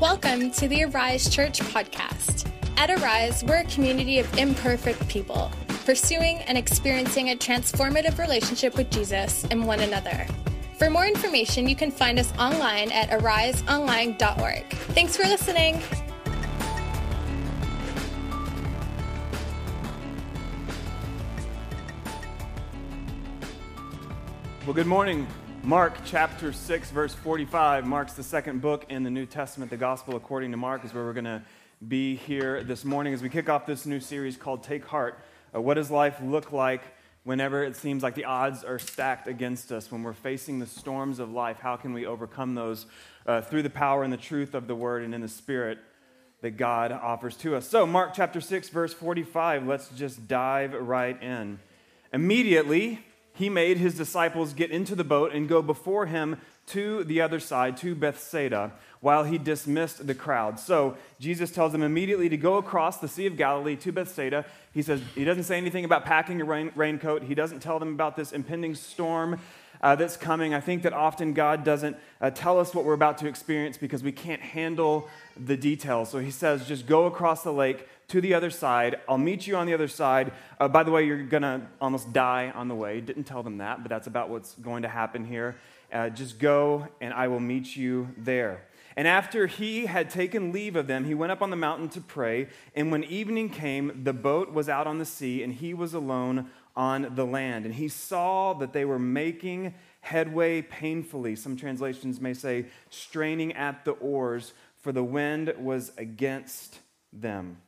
Welcome to the Arise Church podcast. At Arise, we're a community of imperfect people pursuing and experiencing a transformative relationship with Jesus and one another. For more information, you can find us online at ariseonline.org. Thanks for listening. Well, good morning. Mark chapter 6, verse 45 marks the second book in the New Testament. The Gospel according to Mark is where we're going to be here this morning as we kick off this new series called Take Heart. Uh, what does life look like whenever it seems like the odds are stacked against us? When we're facing the storms of life, how can we overcome those uh, through the power and the truth of the Word and in the Spirit that God offers to us? So, Mark chapter 6, verse 45, let's just dive right in. Immediately, he made his disciples get into the boat and go before him to the other side, to Bethsaida, while he dismissed the crowd. So Jesus tells them immediately to go across the Sea of Galilee to Bethsaida. He says he doesn't say anything about packing a rain, raincoat. He doesn't tell them about this impending storm uh, that's coming. I think that often God doesn't uh, tell us what we're about to experience because we can't handle the details. So he says, just go across the lake to the other side. I'll meet you on the other side. Uh, by the way, you're going to almost die on the way. Didn't tell them that, but that's about what's going to happen here. Uh, just go, and I will meet you there. And after he had taken leave of them, he went up on the mountain to pray. And when evening came, the boat was out on the sea, and he was alone on the land. And he saw that they were making headway painfully. Some translations may say straining at the oars, for the wind was against them.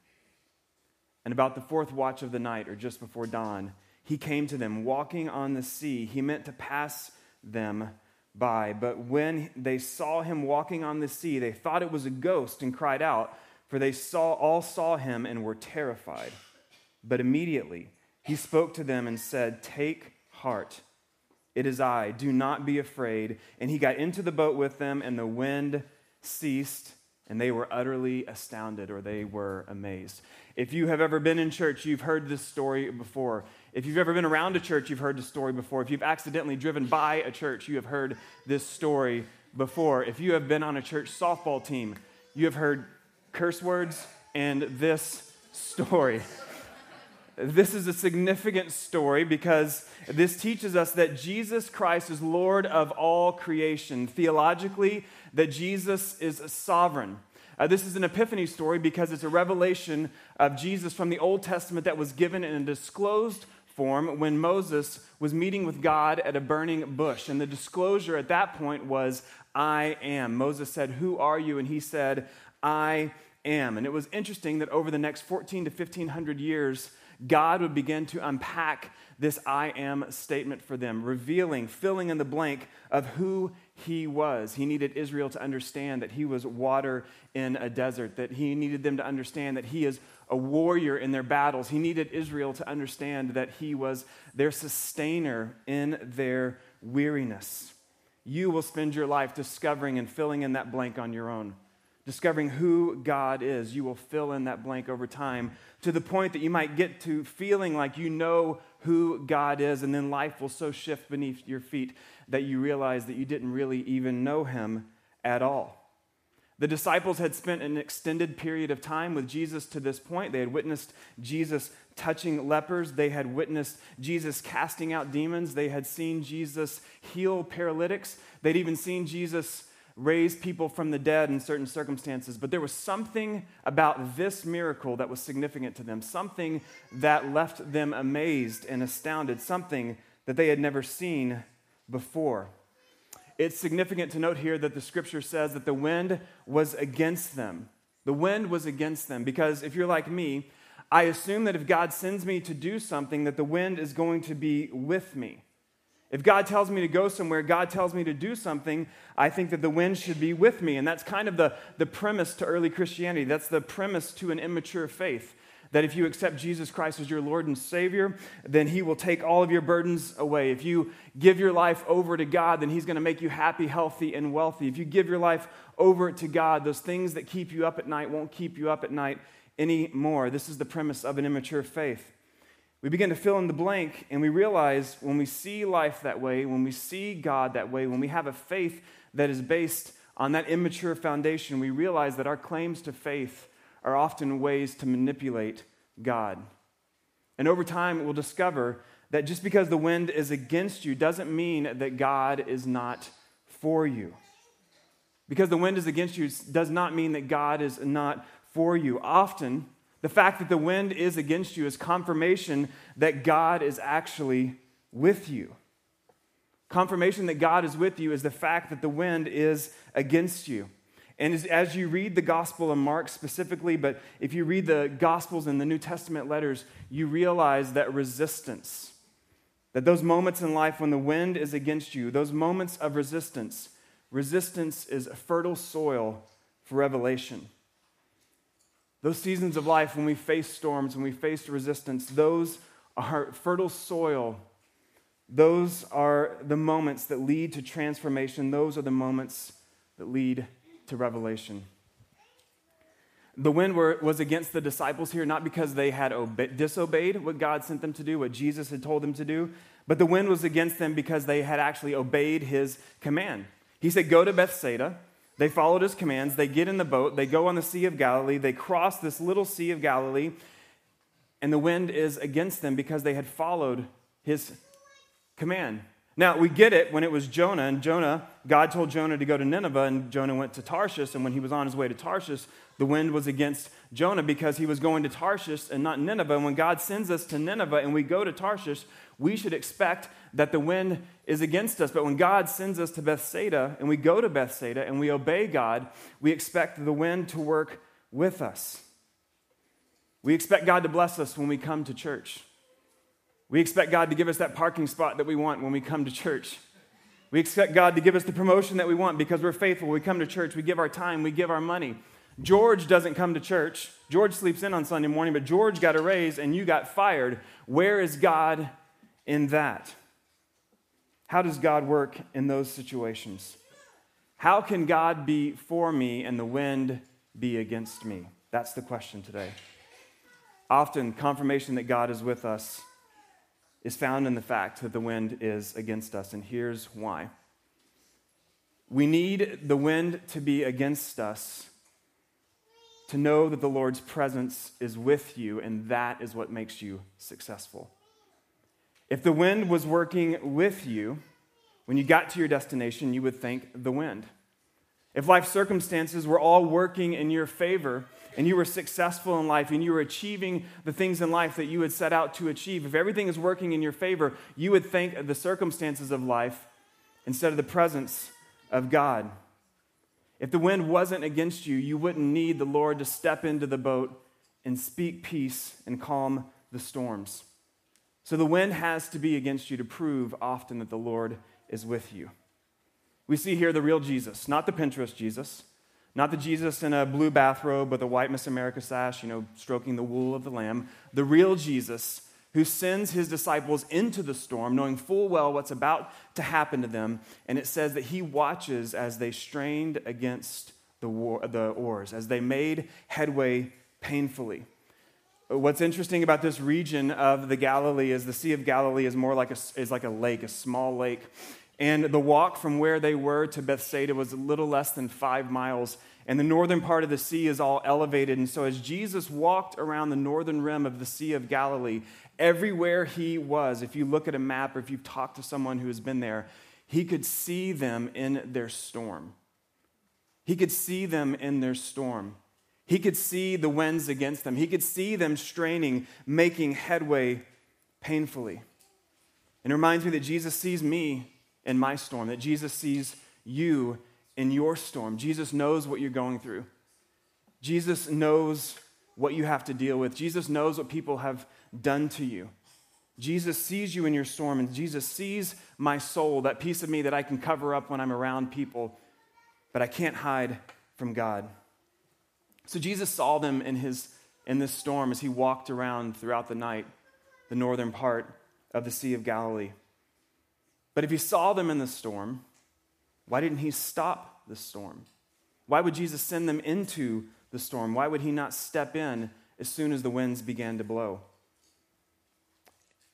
And about the fourth watch of the night, or just before dawn, he came to them walking on the sea. He meant to pass them by. But when they saw him walking on the sea, they thought it was a ghost and cried out, for they saw, all saw him and were terrified. But immediately he spoke to them and said, Take heart. It is I. Do not be afraid. And he got into the boat with them, and the wind ceased, and they were utterly astounded, or they were amazed. If you have ever been in church, you've heard this story before. If you've ever been around a church, you've heard this story before. If you've accidentally driven by a church, you have heard this story before. If you have been on a church softball team, you have heard curse words and this story. This is a significant story because this teaches us that Jesus Christ is Lord of all creation. Theologically, that Jesus is sovereign. Uh, this is an epiphany story because it's a revelation of Jesus from the Old Testament that was given in a disclosed form when Moses was meeting with God at a burning bush. And the disclosure at that point was, I am. Moses said, Who are you? And he said, I am. And it was interesting that over the next 14 to 1500 years, God would begin to unpack this I am statement for them, revealing, filling in the blank of who he was. He needed Israel to understand that he was water in a desert, that he needed them to understand that he is a warrior in their battles. He needed Israel to understand that he was their sustainer in their weariness. You will spend your life discovering and filling in that blank on your own. Discovering who God is, you will fill in that blank over time to the point that you might get to feeling like you know who God is, and then life will so shift beneath your feet that you realize that you didn't really even know him at all. The disciples had spent an extended period of time with Jesus to this point. They had witnessed Jesus touching lepers. They had witnessed Jesus casting out demons. They had seen Jesus heal paralytics. They'd even seen Jesus raise people from the dead in certain circumstances. But there was something about this miracle that was significant to them, something that left them amazed and astounded, something that they had never seen before. It's significant to note here that the scripture says that the wind was against them. The wind was against them because if you're like me, I assume that if God sends me to do something, that the wind is going to be with me. If God tells me to go somewhere, God tells me to do something, I think that the wind should be with me. And that's kind of the, the premise to early Christianity. That's the premise to an immature faith that if you accept Jesus Christ as your Lord and Savior, then He will take all of your burdens away. If you give your life over to God, then He's going to make you happy, healthy, and wealthy. If you give your life over to God, those things that keep you up at night won't keep you up at night anymore. This is the premise of an immature faith. We begin to fill in the blank, and we realize when we see life that way, when we see God that way, when we have a faith that is based on that immature foundation, we realize that our claims to faith are often ways to manipulate God. And over time, we'll discover that just because the wind is against you doesn't mean that God is not for you. Because the wind is against you does not mean that God is not for you. Often, the fact that the wind is against you is confirmation that God is actually with you. Confirmation that God is with you is the fact that the wind is against you. And as, you read the Gospel of Mark specifically, but if you read the Gospels and the New Testament letters, you realize that resistance, that those moments in life when the wind is against you, those moments of resistance, resistance is a fertile soil for revelation. Those seasons of life when we face storms, when we face resistance, those are fertile soil. Those are the moments that lead to transformation. Those are the moments that lead to revelation. The wind were, was against the disciples here, not because they had obe- disobeyed what God sent them to do, what Jesus had told them to do, but the wind was against them because they had actually obeyed his command. He said, Go to Bethsaida. They followed his commands. They get in the boat. They go on the Sea of Galilee. They cross this little Sea of Galilee. And the wind is against them because they had followed his command. Now, we get it when it was Jonah, and Jonah, God told Jonah to go to Nineveh, and Jonah went to Tarshish. And when he was on his way to Tarshish, the wind was against Jonah because he was going to Tarshish and not Nineveh. And when God sends us to Nineveh and we go to Tarshish, we should expect that the wind is against us. But when God sends us to Bethsaida and we go to Bethsaida and we obey God, we expect the wind to work with us. We expect God to bless us when we come to church. We expect God to give us that parking spot that we want when we come to church. We expect God to give us the promotion that we want because we're faithful. We come to church, we give our time, we give our money. George doesn't come to church. George sleeps in on Sunday morning, but George got a raise and you got fired. Where is God in that? How does God work in those situations? How can God be for me and the wind be against me? That's the question today. Often, confirmation that God is with us is found in the fact that the wind is against us, and here's why. We need the wind to be against us to know that the Lord's presence is with you, and that is what makes you successful. If the wind was working with you, when you got to your destination, you would thank the wind. If life circumstances were all working in your favor, and you were successful in life and you were achieving the things in life that you had set out to achieve, if everything is working in your favor, you would thank the circumstances of life instead of the presence of God. If the wind wasn't against you, you wouldn't need the Lord to step into the boat and speak peace and calm the storms. So the wind has to be against you to prove often that the Lord is with you. We see here the real Jesus, not the Pinterest Jesus, not the Jesus in a blue bathrobe with a white Miss America sash, you know, stroking the wool of the lamb. The real Jesus who sends his disciples into the storm, knowing full well what's about to happen to them. And it says that he watches as they strained against the, war, the oars, as they made headway painfully. What's interesting about this region of the Galilee is the Sea of Galilee is more like a, is like a lake, a small lake. And the walk from where they were to Bethsaida was a little less than five miles. And the northern part of the sea is all elevated. And so, as Jesus walked around the northern rim of the Sea of Galilee, everywhere he was, if you look at a map or if you've talked to someone who has been there, he could see them in their storm. He could see them in their storm. He could see the winds against them. He could see them straining, making headway painfully. And it reminds me that Jesus sees me in my storm, that Jesus sees you in your storm. Jesus knows what you're going through. Jesus knows what you have to deal with. Jesus knows what people have done to you. Jesus sees you in your storm, and Jesus sees my soul, that piece of me that I can cover up when I'm around people, but I can't hide from God. So Jesus saw them in, his, in this storm as he walked around throughout the night, the northern part of the Sea of Galilee. But if he saw them in the storm, why didn't he stop the storm? Why would Jesus send them into the storm? Why would he not step in as soon as the winds began to blow?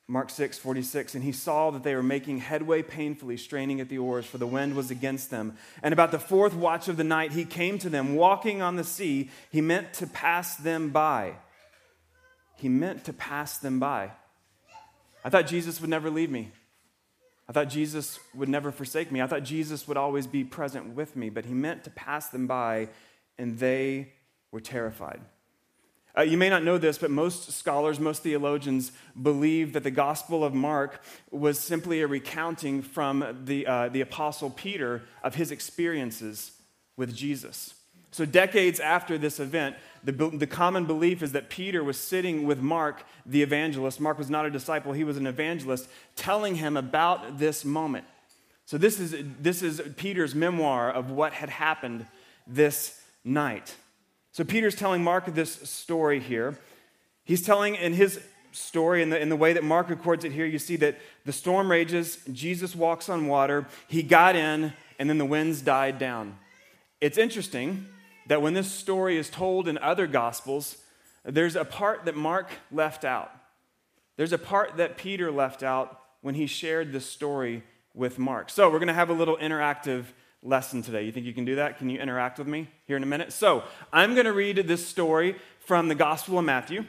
Mark 6, 46, and he saw that they were making headway painfully, straining at the oars, for the wind was against them. And about the fourth watch of the night, he came to them, walking on the sea. He meant to pass them by. He meant to pass them by. I thought Jesus would never leave me. I thought Jesus would never forsake me. I thought Jesus would always be present with me, but he meant to pass them by, and they were terrified. Uh, you may not know this, but most scholars, most theologians believe that the Gospel of Mark was simply a recounting from the, uh, the Apostle Peter of his experiences with Jesus. So, decades after this event, the, the common belief is that Peter was sitting with Mark, the evangelist. Mark was not a disciple, he was an evangelist, telling him about this moment. So, this is, this is Peter's memoir of what had happened this night. So Peter's telling Mark this story here. He's telling in his story, in the, in the way that Mark records it here, you see that the storm rages, Jesus walks on water, he got in, and then the winds died down. It's interesting that when this story is told in other gospels, there's a part that Mark left out. There's a part that Peter left out when he shared this story with Mark. So we're going to have a little interactive lesson today. You think you can do that? Can you interact with me here in a minute? So, I'm going to read this story from the Gospel of Matthew.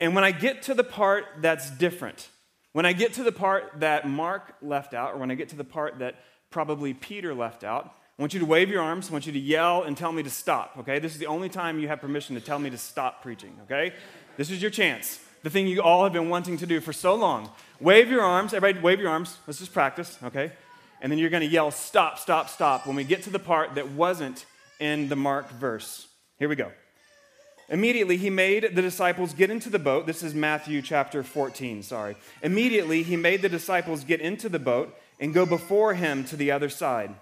And when I get to the part that's different, when I get to the part that Mark left out, or when I get to the part that probably Peter left out, I want you to wave your arms. I want you to yell and tell me to stop, okay? This is the only time you have permission to tell me to stop preaching, okay? This is your chance. The thing you all have been wanting to do for so long. Wave your arms. Everybody, wave your arms. Let's just practice, okay? and then you're going to yell, Stop, stop, stop, when we get to the part that wasn't in the Mark verse. Here we go. Immediately, he made the disciples get into the boat. This is Matthew chapter 14, sorry. Immediately, he made the disciples get into the boat and go before him to the other side.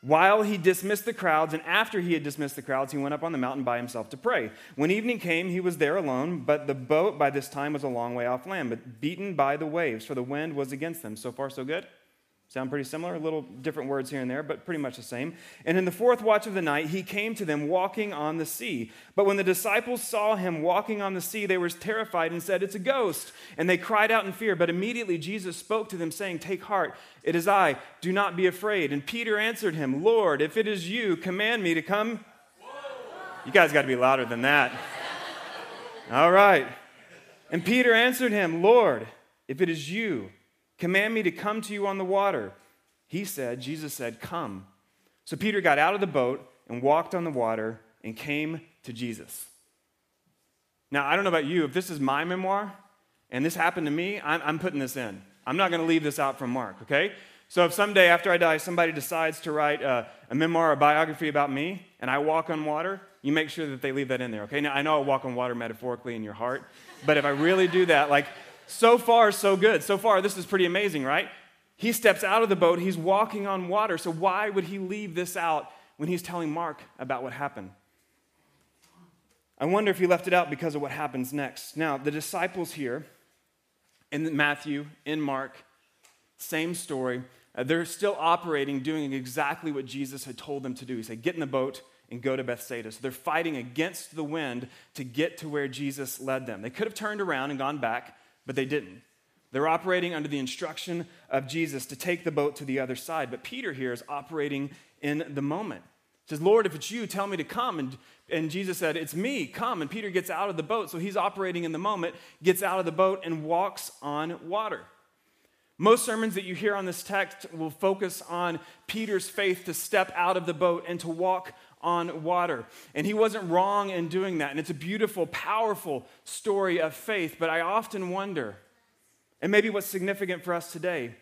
While he dismissed the crowds, and after he had dismissed the crowds, he went up on the mountain by himself to pray. When evening came, he was there alone, but the boat by this time was a long way off land, but beaten by the waves, for the wind was against them. So far, so good? Sound pretty similar? A little different words here and there, but pretty much the same. And in the fourth watch of the night, he came to them walking on the sea. But when the disciples saw him walking on the sea, they were terrified and said, It's a ghost. And they cried out in fear. But immediately Jesus spoke to them, saying, Take heart, it is I. Do not be afraid. And Peter answered him, Lord, if it is you, command me to come. You guys got to be louder than that. All right. And Peter answered him, Lord, if it is you, Command me to come to you on the water. He said, Jesus said, Come. So Peter got out of the boat and walked on the water and came to Jesus. Now, I don't know about you, if this is my memoir and this happened to me, I'm, I'm putting this in. I'm not going to leave this out from Mark, okay? So if someday after I die somebody decides to write a, a memoir or biography about me and I walk on water, you make sure that they leave that in there, okay? Now, I know I walk on water metaphorically in your heart, but if I really do that, like, so far, so good. So far, this is pretty amazing, right? He steps out of the boat, he's walking on water. So, why would he leave this out when he's telling Mark about what happened? I wonder if he left it out because of what happens next. Now, the disciples here in Matthew, in Mark, same story. Uh, they're still operating, doing exactly what Jesus had told them to do. He said, Get in the boat and go to Bethsaida. So they're fighting against the wind to get to where Jesus led them. They could have turned around and gone back, but they didn't. They're operating under the instruction of Jesus to take the boat to the other side. But Peter here is operating in the moment. He says, Lord, if it's you, tell me to come. And, and Jesus said, It's me, come. And Peter gets out of the boat. So he's operating in the moment, gets out of the boat, and walks on water. Most sermons that you hear on this text will focus on Peter's faith to step out of the boat and to walk on water. And he wasn't wrong in doing that. And it's a beautiful, powerful story of faith. But I often wonder, and maybe what's significant for us today,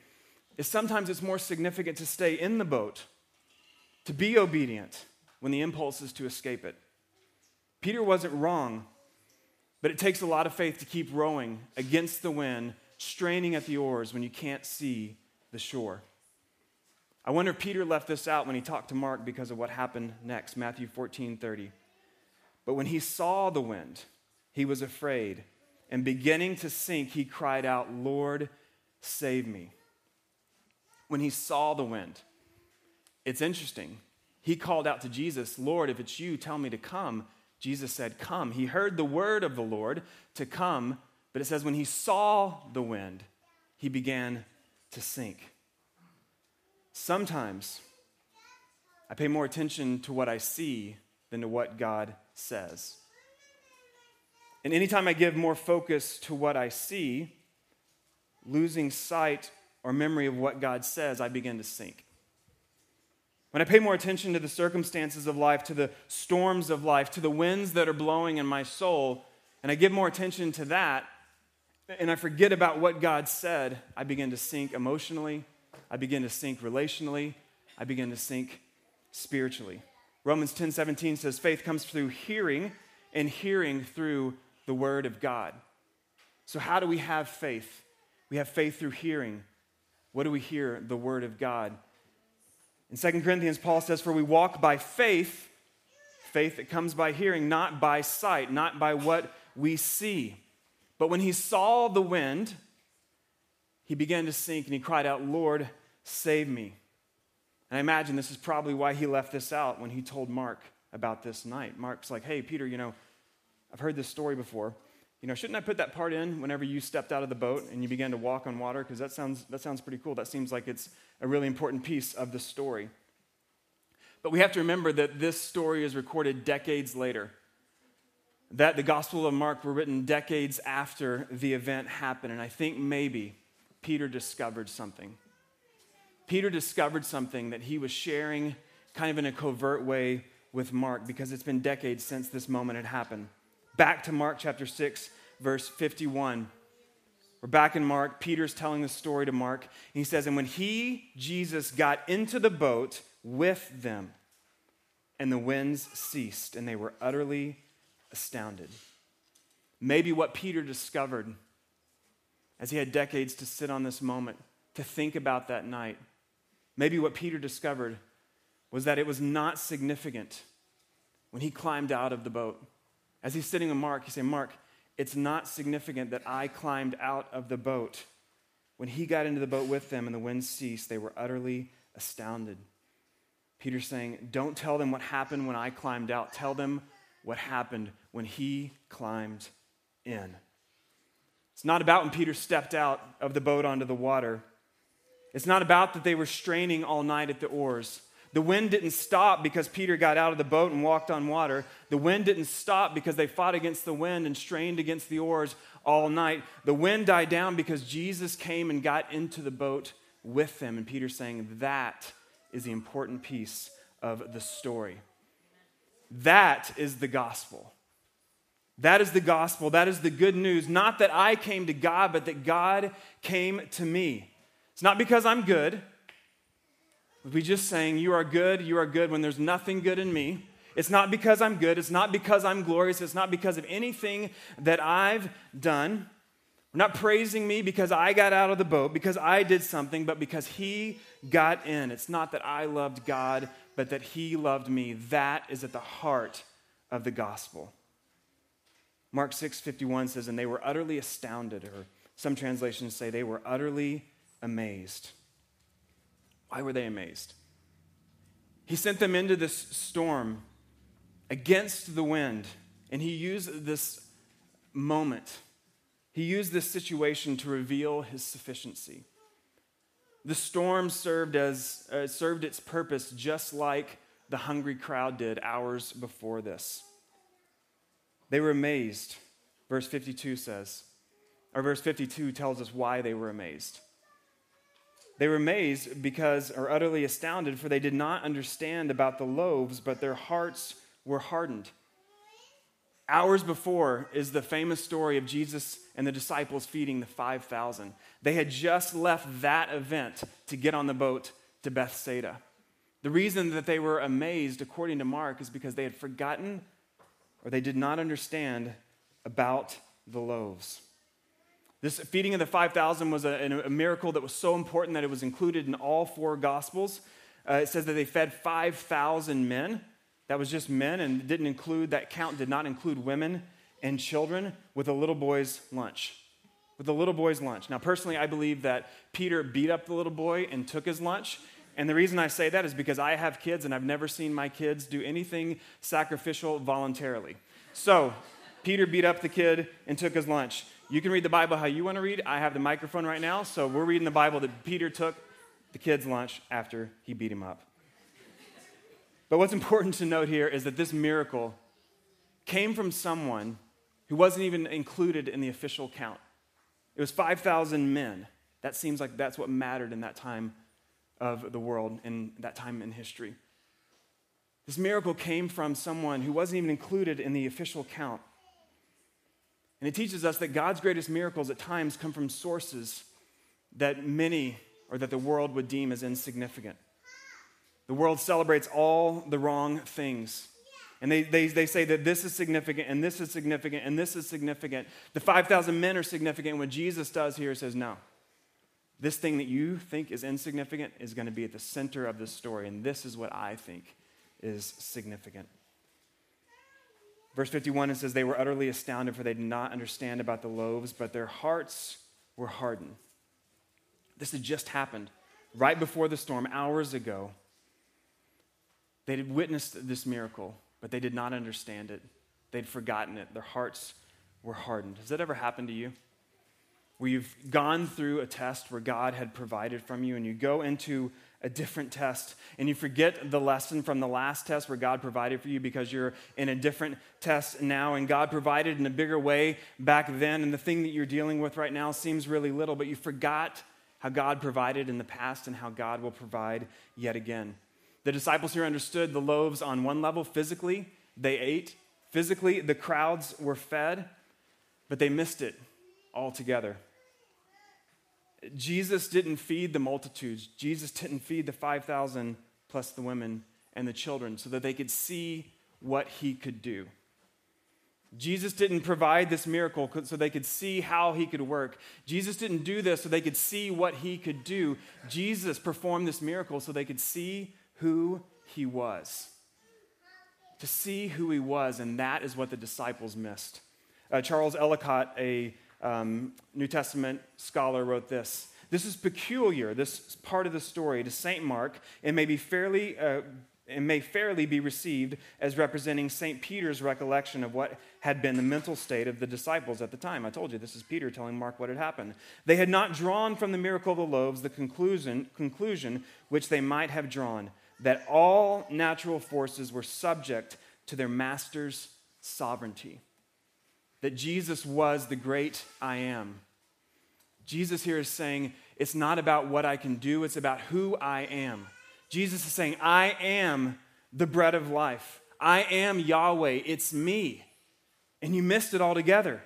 is sometimes it's more significant to stay in the boat, to be obedient when the impulse is to escape it. Peter wasn't wrong, but it takes a lot of faith to keep rowing against the wind, straining at the oars when you can't see the shore. I wonder if Peter left this out when he talked to Mark because of what happened next, Matthew 14 30. But when he saw the wind, he was afraid, and beginning to sink, he cried out, Lord, save me. When he saw the wind, it's interesting. He called out to Jesus, Lord, if it's you, tell me to come. Jesus said, Come. He heard the word of the Lord to come, But it says, when he saw the wind, he began to sink. Sometimes I pay more attention to what I see than to what God says. And anytime I give more focus to what I see, losing sight or memory of what God says, I begin to sink. When I pay more attention to the circumstances of life, to the storms of life, to the winds that are blowing in my soul, and I give more attention to that, and I forget about what God said, I begin to sink emotionally, I begin to sink relationally, I begin to sink spiritually. Romans 10 17 says, faith comes through hearing, and hearing through the word of God. So, how do we have faith? We have faith through hearing. What do we hear? The word of God. In 2 Corinthians, Paul says, For we walk by faith, faith that comes by hearing, not by sight, not by what we see. But when he saw the wind, he began to sink and he cried out, Lord, save me. And I imagine this is probably why he left this out when he told Mark about this night. Mark's like, hey, Peter, you know, I've heard this story before. You know, shouldn't I put that part in whenever you stepped out of the boat and you began to walk on water? Because that sounds, that sounds pretty cool. That seems like it's a really important piece of the story. But we have to remember that this story is recorded decades later. That the Gospel of Mark were written decades after the event happened. And I think maybe Peter discovered something. Peter discovered something that he was sharing kind of in a covert way with Mark because it's been decades since this moment had happened. Back to Mark chapter 6, verse 51. We're back in Mark. Peter's telling the story to Mark. He says, And when he, Jesus, got into the boat with them, and the winds ceased, and they were utterly astounded. Maybe what Peter discovered as he had decades to sit on this moment, to think about that night, maybe what Peter discovered was that it was not significant when he climbed out of the boat. As he's sitting with Mark, he said, Mark, it's not significant that I climbed out of the boat. When he got into the boat with them and the wind ceased, they were utterly astounded. Peter's saying, Don't tell them what happened when I climbed out. Tell them what happened when he climbed in. It's not about when Peter stepped out of the boat onto the water. It's not about that they were straining all night at the oars. The wind didn't stop because Peter got out of the boat and walked on water. The wind didn't stop because they fought against the wind and strained against the oars all night. The wind died down because Jesus came and got into the boat with them. And Peter's saying that is the important piece of the story. That is the gospel. That is the gospel. That is the good news. Not that I came to God, but that God came to me. It's not because I'm good. We just saying, You are good, you are good when there's nothing good in me. It's not because I'm good. It's not because I'm glorious. It's not because of anything that I've done. We're not praising me because I got out of the boat, because I did something, but because He got in. It's not that I loved God, but that He loved me. That is at the heart of the gospel. Mark 6 51 says, And they were utterly astounded, or some translations say they were utterly amazed. Why were they amazed? He sent them into this storm against the wind, and he used this moment, he used this situation to reveal his sufficiency. The storm served, as, uh, served its purpose just like the hungry crowd did hours before this. They were amazed, verse 52 says, or verse 52 tells us why they were amazed. They were amazed because, or utterly astounded, for they did not understand about the loaves, but their hearts were hardened. Hours before is the famous story of Jesus and the disciples feeding the 5,000. They had just left that event to get on the boat to Bethsaida. The reason that they were amazed, according to Mark, is because they had forgotten or they did not understand about the loaves. This feeding of the 5,000 was a, a, miracle that was so important that it was included in all four Gospels. Uh, it says that they fed 5,000 men. That was just men and didn't include, that count did not include women and children with a little boy's lunch. With a little boy's lunch. Now, personally, I believe that Peter beat up the little boy and took his lunch. And the reason I say that is because I have kids and I've never seen my kids do anything sacrificial voluntarily. So, Peter beat up the kid and took his lunch. You can read the Bible how you want to read. I have the microphone right now, so we're reading the Bible that Peter took the kids' lunch after he beat him up. But what's important to note here is that this miracle came from someone who wasn't even included in the official count. It was 5,000 men. That seems like that's what mattered in that time of the world, in that time in history. This miracle came from someone who wasn't even included in the official count. And it teaches us that God's greatest miracles at times come from sources that many or that the world would deem as insignificant. The world celebrates all the wrong things. And they, they, they say that this is significant and this is significant and this is significant. The 5,000 men are significant. What Jesus does here says, no. This thing that you think is insignificant is going to be at the center of this story. And this is what I think is significant. Verse 51, it says, They were utterly astounded, for they did not understand about the loaves, but their hearts were hardened. This had just happened right before the storm, hours ago. They had witnessed this miracle, but they did not understand it. They'd forgotten it. Their hearts were hardened. Has that ever happened to you? Where you've gone through a test where God had provided from you, and you go into a different test and you forget the lesson from the last test where God provided for you because you're in a different test now and God provided in a bigger way back then and the thing that you're dealing with right now seems really little but you forgot how God provided in the past and how God will provide yet again. The disciples here understood the loaves on one level physically, they ate. Physically, the crowds were fed, but they missed it altogether. Jesus didn't feed the multitudes. Jesus didn't feed the 5,000 plus the women and the children so that they could see what he could do. Jesus didn't provide this miracle so they could see how he could work. Jesus didn't do this so they could see what he could do. Jesus performed this miracle so they could see who he was. To see who he was, and that is what the disciples missed. Uh, Charles Ellicott, a um, New Testament scholar, wrote this. This is peculiar, this part of the story, to St. Mark, and may be fairly. Uh, may fairly be received as representing St. Peter's recollection of what had been the mental state of the disciples at the time. I told you this is Peter telling Mark what had happened. They had not drawn from the miracle of the loaves the conclusion, conclusion which they might have drawn that all natural forces were subject to their master's sovereignty that Jesus was the great I am. Jesus here is saying, it's not about what I can do, it's about who I am. Jesus is saying, I am the bread of life. I am Yahweh. It's me. And you missed it altogether.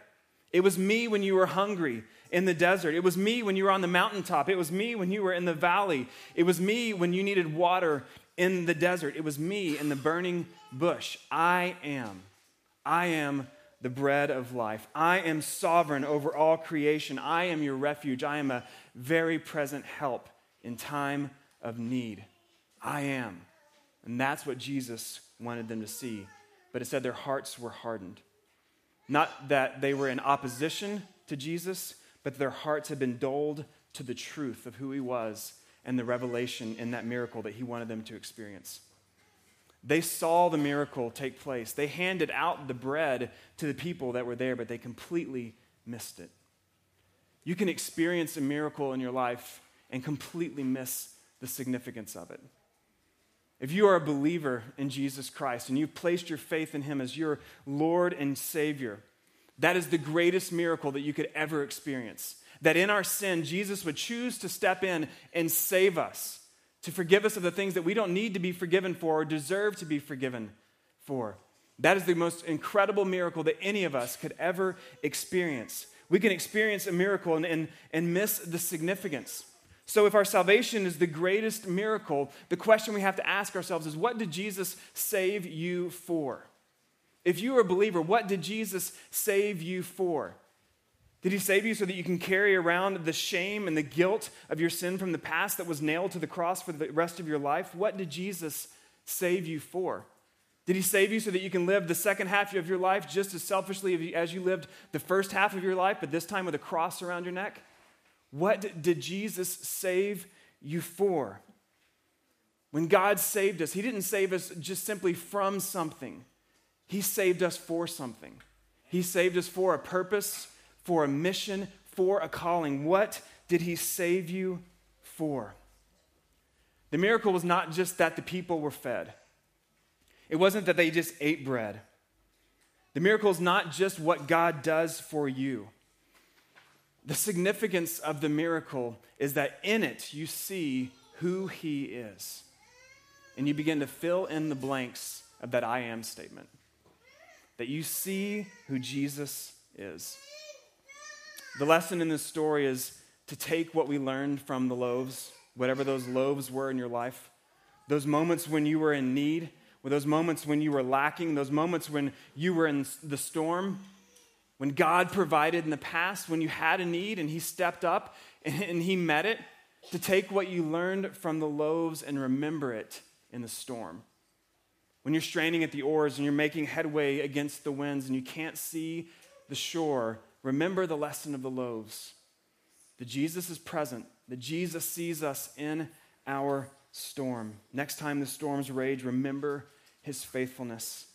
It was me when you were hungry in the desert. It was me when you were on the mountaintop. It was me when you were in the valley. It was me when you needed water in the desert. It was me in the burning bush. I am. I am the bread of life. I am sovereign over all creation. I am your refuge. I am a very present help in time of need. I am. And that's what Jesus wanted them to see. But it said their hearts were hardened. Not that they were in opposition to Jesus, but their hearts had been dulled to the truth of who he was and the revelation in that miracle that he wanted them to experience. They saw the miracle take place. They handed out the bread to the people that were there, but they completely missed it. You can experience a miracle in your life and completely miss the significance of it. If you are a believer in Jesus Christ and you've placed your faith in Him as your Lord and Savior, that is the greatest miracle that you could ever experience. That in our sin, Jesus would choose to step in and save us to forgive us of the things that we don't need to be forgiven for or deserve to be forgiven for. That is the most incredible miracle that any of us could ever experience. We can experience a miracle and, and, and miss the significance. So, if our salvation is the greatest miracle, the question we have to ask ourselves is what did Jesus save you for? If you are a believer, what did Jesus save you for? Did he save you so that you can carry around the shame and the guilt of your sin from the past that was nailed to the cross for the rest of your life? What did Jesus save you for? Did he save you so that you can live the second half of your life just as selfishly as you lived the first half of your life, but this time with a cross around your neck? What did Jesus save you for? When God saved us, He didn't save us just simply from something, He saved us for something. He saved us for a purpose for a mission, for a calling. What did he save you for? The miracle was not just that the people were fed, it wasn't that they just ate bread. The miracle is not just what God does for you. The significance of the miracle is that in it you see who He is. And you begin to fill in the blanks of that I am statement. That you see who Jesus is. The lesson in this story is to take what we learned from the loaves, whatever those loaves were in your life, those moments when you were in need, or those moments when you were lacking, those moments when you were in the storm, when God provided in the past, when you had a need and He stepped up and He met it, to take what you learned from the loaves and remember it in the storm. When you're straining at the oars and you're making headway against the winds and you can't see the shore, remember the lesson of the loaves. That Jesus is present, that Jesus sees us in our storm. Next time the storms rage, remember his faithfulness.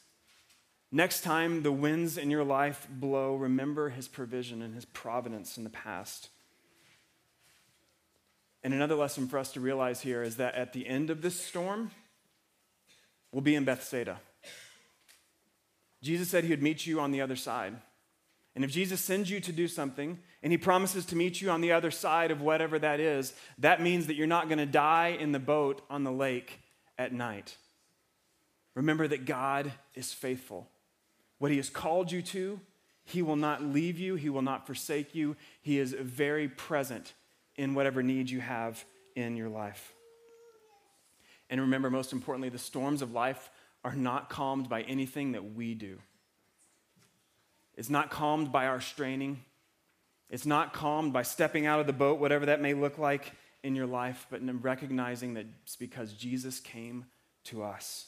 Next time the winds in your life blow, remember his provision and his providence in the past. And another lesson for us to realize here is that at the end of this storm, we'll be in Bethsaida. Jesus said he would meet you on the other side. And if Jesus sends you to do something and he promises to meet you on the other side of whatever that is, that means that you're not going to die in the boat on the lake at night. Remember that God is faithful. What he has called you to, he will not leave you, he will not forsake you. He is very present in whatever needs you have in your life. And remember, most importantly, the storms of life are not calmed by anything that we do. It's not calmed by our straining. It's not calmed by stepping out of the boat, whatever that may look like in your life, but in recognizing that it's because Jesus came to us.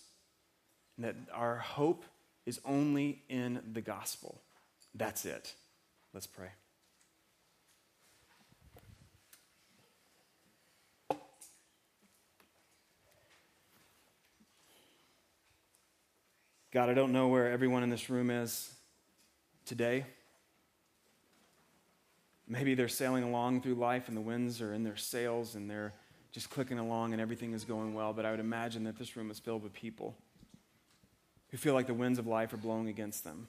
And that our hope is only in the gospel. That's it. Let's pray. God, I don't know where everyone in this room is today. Maybe they're sailing along through life and the winds are in their sails and they're just clicking along and everything is going well, but I would imagine that this room is filled with people who feel like the winds of life are blowing against them.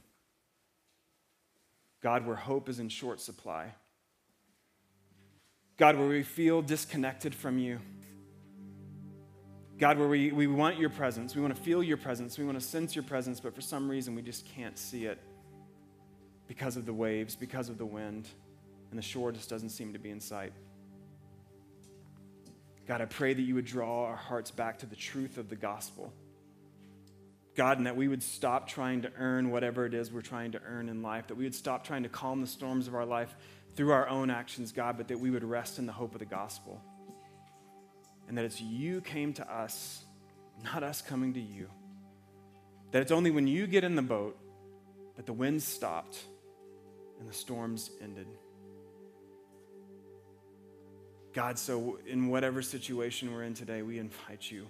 God, where hope is in short supply. God, where we feel disconnected from you. God, where we, we want your presence, we want to feel your presence, we want to sense your presence, but for some reason we just can't see it because of the waves, because of the wind, and the shore just doesn't seem to be in sight. God, I pray that you would draw our hearts back to the truth of the gospel. God, and that we would stop trying to earn whatever it is we're trying to earn in life, that we would stop trying to calm the storms of our life through our own actions, God, but that we would rest in the hope of the gospel and that it's you came to us, not us coming to you. That it's only when you get in the boat that the winds stopped and the storms ended. God, so in whatever situation we're in today, we invite you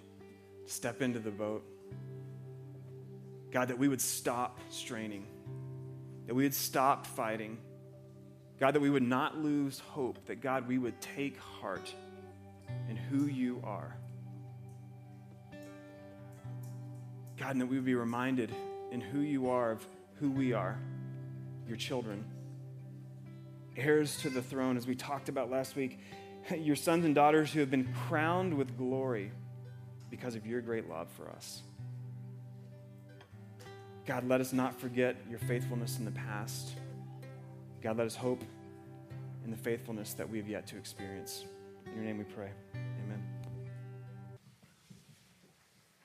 to step into the boat. God, that we would stop straining, that we would stop fighting. God, that we would not lose hope, that God, we would take heart in who you are. God, and that we would be reminded in who you are of who we are, your children, heirs to the throne, as we talked about last week, your sons and daughters who have been crowned with glory because of your great love for us. God, let us not forget your faithfulness in the past. God, let us hope in the faithfulness that we have yet to experience. In your name we pray.